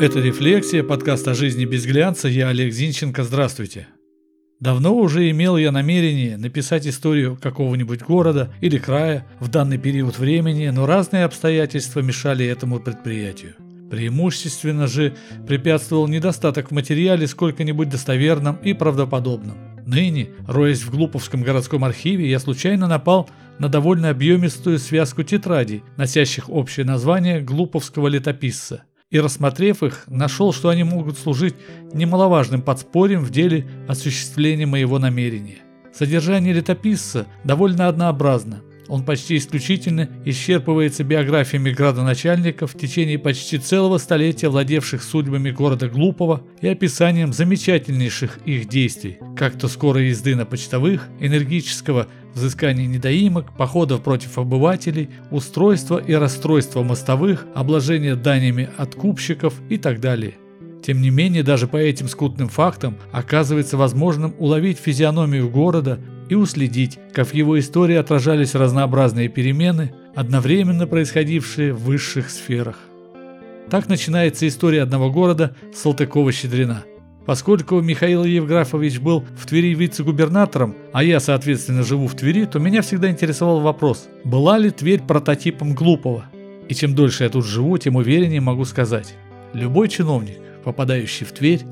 Это «Рефлексия», подкаст о жизни без глянца. Я Олег Зинченко. Здравствуйте. Давно уже имел я намерение написать историю какого-нибудь города или края в данный период времени, но разные обстоятельства мешали этому предприятию. Преимущественно же препятствовал недостаток в материале сколько-нибудь достоверном и правдоподобном. Ныне, роясь в Глуповском городском архиве, я случайно напал на довольно объемистую связку тетрадей, носящих общее название «Глуповского летописца», и, рассмотрев их, нашел, что они могут служить немаловажным подспорьем в деле осуществления моего намерения. Содержание летописца довольно однообразно, он почти исключительно исчерпывается биографиями градоначальников в течение почти целого столетия владевших судьбами города Глупого и описанием замечательнейших их действий, как то скорой езды на почтовых, энергического взыскания недоимок, походов против обывателей, устройства и расстройства мостовых, обложения даниями откупщиков и так далее. Тем не менее, даже по этим скутным фактам оказывается возможным уловить физиономию города, и уследить, как в его истории отражались разнообразные перемены, одновременно происходившие в высших сферах. Так начинается история одного города Салтыкова-Щедрина. Поскольку Михаил Евграфович был в Твери вице-губернатором, а я, соответственно, живу в Твери, то меня всегда интересовал вопрос, была ли Тверь прототипом глупого? И чем дольше я тут живу, тем увереннее могу сказать. Любой чиновник, попадающий в Тверь,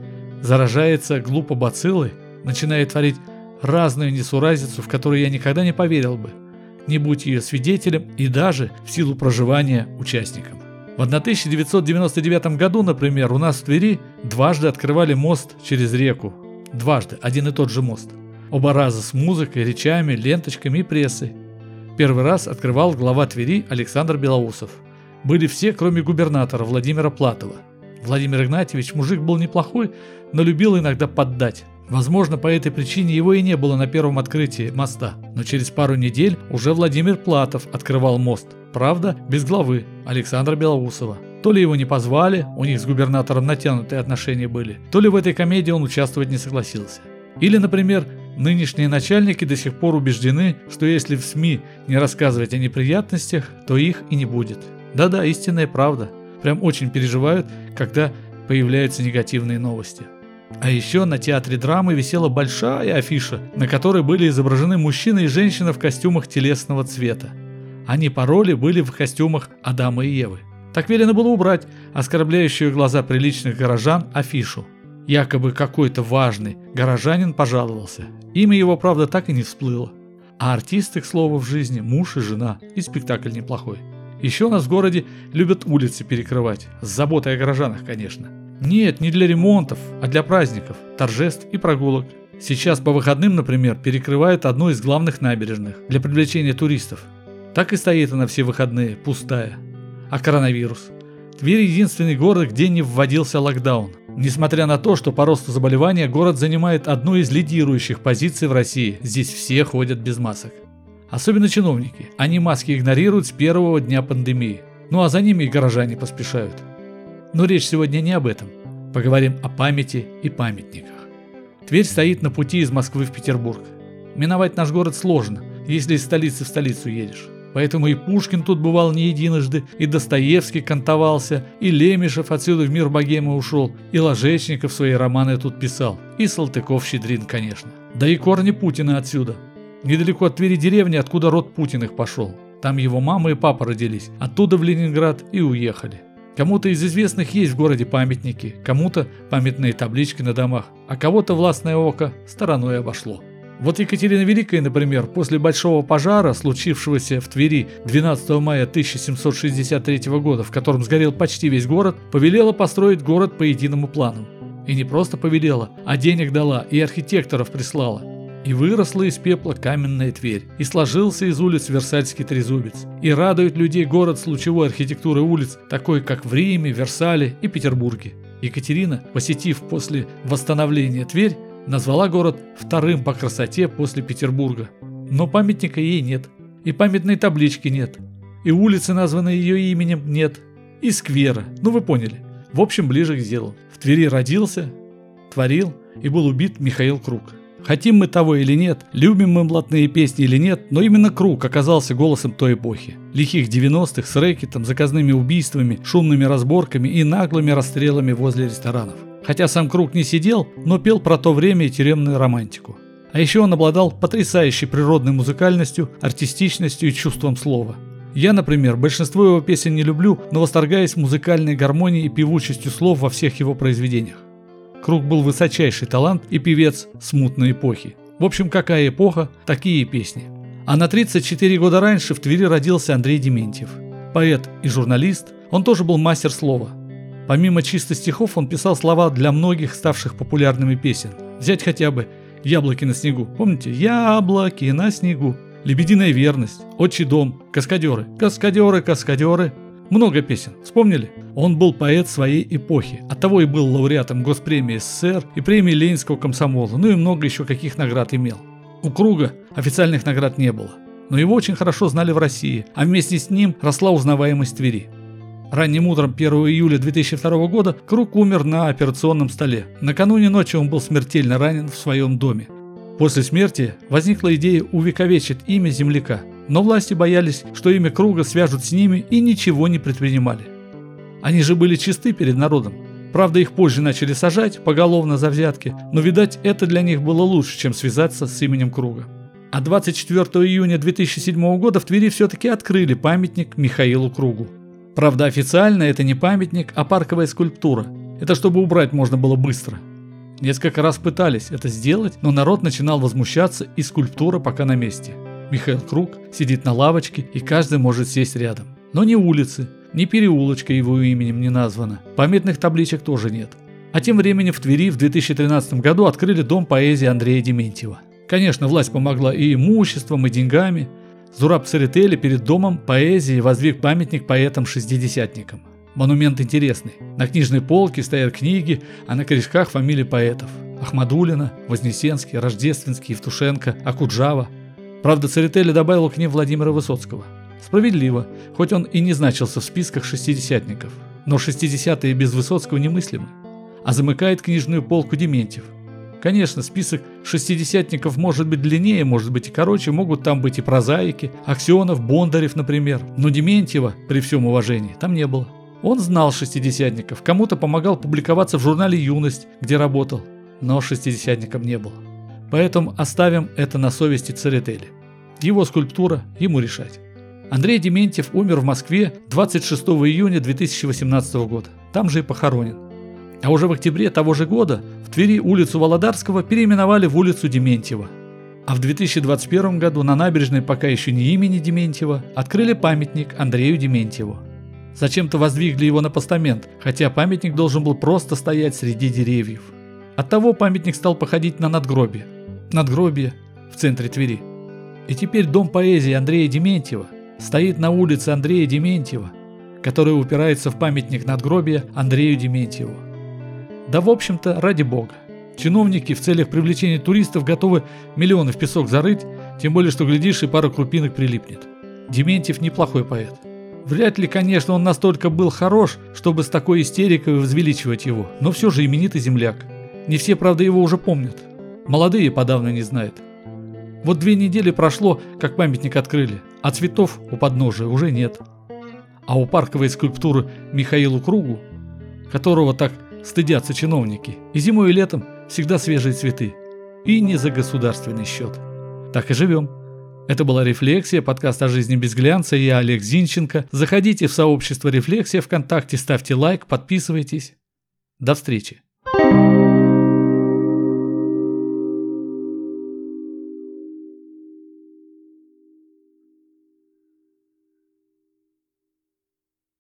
заражается глупо бациллой, начинает творить разную несуразицу, в которую я никогда не поверил бы, не будь ее свидетелем и даже в силу проживания участником. В 1999 году, например, у нас в Твери дважды открывали мост через реку. Дважды, один и тот же мост. Оба раза с музыкой, речами, ленточками и прессой. Первый раз открывал глава Твери Александр Белоусов. Были все, кроме губернатора Владимира Платова. Владимир Игнатьевич мужик был неплохой, но любил иногда поддать. Возможно, по этой причине его и не было на первом открытии моста, но через пару недель уже Владимир Платов открывал мост. Правда, без главы Александра Белоусова. То ли его не позвали, у них с губернатором натянутые отношения были, то ли в этой комедии он участвовать не согласился. Или, например, нынешние начальники до сих пор убеждены, что если в СМИ не рассказывать о неприятностях, то их и не будет. Да-да, истинная правда. Прям очень переживают, когда появляются негативные новости. А еще на театре драмы висела большая афиша, на которой были изображены мужчина и женщина в костюмах телесного цвета. Они по роли были в костюмах Адама и Евы. Так велено было убрать оскорбляющую глаза приличных горожан афишу. Якобы какой-то важный горожанин пожаловался. Имя его, правда, так и не всплыло. А артисты, к слову, в жизни муж и жена, и спектакль неплохой. Еще у нас в городе любят улицы перекрывать, с заботой о горожанах, конечно. Нет, не для ремонтов, а для праздников, торжеств и прогулок. Сейчас по выходным, например, перекрывают одну из главных набережных для привлечения туристов. Так и стоит она все выходные, пустая. А коронавирус? Тверь единственный город, где не вводился локдаун. Несмотря на то, что по росту заболевания город занимает одну из лидирующих позиций в России, здесь все ходят без масок. Особенно чиновники. Они маски игнорируют с первого дня пандемии. Ну а за ними и горожане поспешают. Но речь сегодня не об этом. Поговорим о памяти и памятниках. Тверь стоит на пути из Москвы в Петербург. Миновать наш город сложно, если из столицы в столицу едешь. Поэтому и Пушкин тут бывал не единожды, и Достоевский кантовался, и Лемешев отсюда в мир богемы ушел, и Ложечников свои романы тут писал, и Салтыков-Щедрин, конечно. Да и корни Путина отсюда. Недалеко от Твери деревни, откуда род Путиных пошел. Там его мама и папа родились, оттуда в Ленинград и уехали. Кому-то из известных есть в городе памятники, кому-то памятные таблички на домах, а кого-то властное око стороной обошло. Вот Екатерина Великая, например, после большого пожара, случившегося в Твери 12 мая 1763 года, в котором сгорел почти весь город, повелела построить город по единому плану. И не просто повелела, а денег дала и архитекторов прислала. И выросла из пепла каменная Тверь, и сложился из улиц Версальский трезубец. И радует людей город с лучевой архитектурой улиц, такой как в Риме, Версале и Петербурге. Екатерина, посетив после восстановления Тверь, назвала город вторым по красоте после Петербурга. Но памятника ей нет, и памятной таблички нет, и улицы, названные ее именем, нет, и сквера, ну вы поняли. В общем, ближе к делу. В Твери родился, творил и был убит Михаил Круг. Хотим мы того или нет, любим мы блатные песни или нет, но именно Круг оказался голосом той эпохи. Лихих 90-х с рэкетом, заказными убийствами, шумными разборками и наглыми расстрелами возле ресторанов. Хотя сам Круг не сидел, но пел про то время и тюремную романтику. А еще он обладал потрясающей природной музыкальностью, артистичностью и чувством слова. Я, например, большинство его песен не люблю, но восторгаюсь музыкальной гармонией и певучестью слов во всех его произведениях. Круг был высочайший талант и певец смутной эпохи. В общем, какая эпоха, такие песни. А на 34 года раньше в Твери родился Андрей Дементьев. Поэт и журналист, он тоже был мастер слова. Помимо чисто стихов, он писал слова для многих ставших популярными песен. Взять хотя бы «Яблоки на снегу». Помните? «Яблоки на снегу». «Лебединая верность», «Отчий дом», «Каскадеры», «Каскадеры, каскадеры». Много песен. Вспомнили? Он был поэт своей эпохи. Оттого и был лауреатом Госпремии СССР и премии Ленинского комсомола. Ну и много еще каких наград имел. У Круга официальных наград не было. Но его очень хорошо знали в России, а вместе с ним росла узнаваемость Твери. Ранним утром 1 июля 2002 года Круг умер на операционном столе. Накануне ночи он был смертельно ранен в своем доме. После смерти возникла идея увековечить имя земляка, но власти боялись, что имя Круга свяжут с ними и ничего не предпринимали. Они же были чисты перед народом. Правда, их позже начали сажать поголовно за взятки, но, видать, это для них было лучше, чем связаться с именем Круга. А 24 июня 2007 года в Твери все-таки открыли памятник Михаилу Кругу. Правда, официально это не памятник, а парковая скульптура. Это чтобы убрать можно было быстро. Несколько раз пытались это сделать, но народ начинал возмущаться, и скульптура пока на месте. Михаил Круг сидит на лавочке, и каждый может сесть рядом. Но ни улицы, ни переулочка его именем не названо. Памятных табличек тоже нет. А тем временем в Твери в 2013 году открыли дом поэзии Андрея Дементьева. Конечно, власть помогла и имуществом, и деньгами. Зураб Церетели перед домом поэзии воздвиг памятник поэтам-шестидесятникам. Монумент интересный. На книжной полке стоят книги, а на корешках фамилии поэтов. Ахмадулина, Вознесенский, Рождественский, Евтушенко, Акуджава. Правда, Церетели добавил к ним Владимира Высоцкого. Справедливо, хоть он и не значился в списках шестидесятников. Но шестидесятые без Высоцкого немыслимы. А замыкает книжную полку Дементьев. Конечно, список шестидесятников может быть длиннее, может быть и короче, могут там быть и прозаики, Аксенов, Бондарев, например. Но Дементьева, при всем уважении, там не было. Он знал шестидесятников, кому-то помогал публиковаться в журнале «Юность», где работал, но шестидесятником не был. Поэтому оставим это на совести Церетели. Его скульптура, ему решать. Андрей Дементьев умер в Москве 26 июня 2018 года. Там же и похоронен. А уже в октябре того же года в Твери улицу Володарского переименовали в улицу Дементьева. А в 2021 году на набережной пока еще не имени Дементьева открыли памятник Андрею Дементьеву. Зачем-то воздвигли его на постамент, хотя памятник должен был просто стоять среди деревьев. Оттого памятник стал походить на надгробие. Надгробие в центре Твери. И теперь дом поэзии Андрея Дементьева стоит на улице Андрея Дементьева, который упирается в памятник надгробия Андрею Дементьеву. Да в общем-то ради бога. Чиновники в целях привлечения туристов готовы миллионы в песок зарыть, тем более что глядишь и пара крупинок прилипнет. Дементьев неплохой поэт. Вряд ли, конечно, он настолько был хорош, чтобы с такой истерикой возвеличивать его, но все же именитый земляк. Не все, правда, его уже помнят. Молодые подавно не знают. Вот две недели прошло, как памятник открыли, а цветов у подножия уже нет. А у парковой скульптуры Михаилу Кругу, которого так стыдятся чиновники, и зимой и летом всегда свежие цветы. И не за государственный счет. Так и живем. Это была «Рефлексия», подкаст о жизни без глянца. Я Олег Зинченко. Заходите в сообщество «Рефлексия» ВКонтакте, ставьте лайк, подписывайтесь. До встречи. thank you